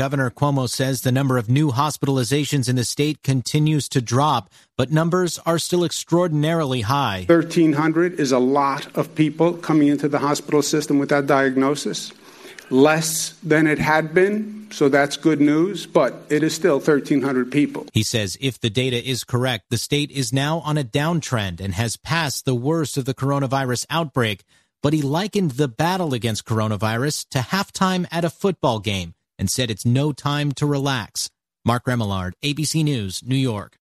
Governor Cuomo says the number of new hospitalizations in the state continues to drop, but numbers are still extraordinarily high. 1,300 is a lot of people coming into the hospital system with that diagnosis. Less than it had been, so that's good news, but it is still 1,300 people. He says if the data is correct, the state is now on a downtrend and has passed the worst of the coronavirus outbreak. But he likened the battle against coronavirus to halftime at a football game and said it's no time to relax. Mark Remillard, ABC News, New York.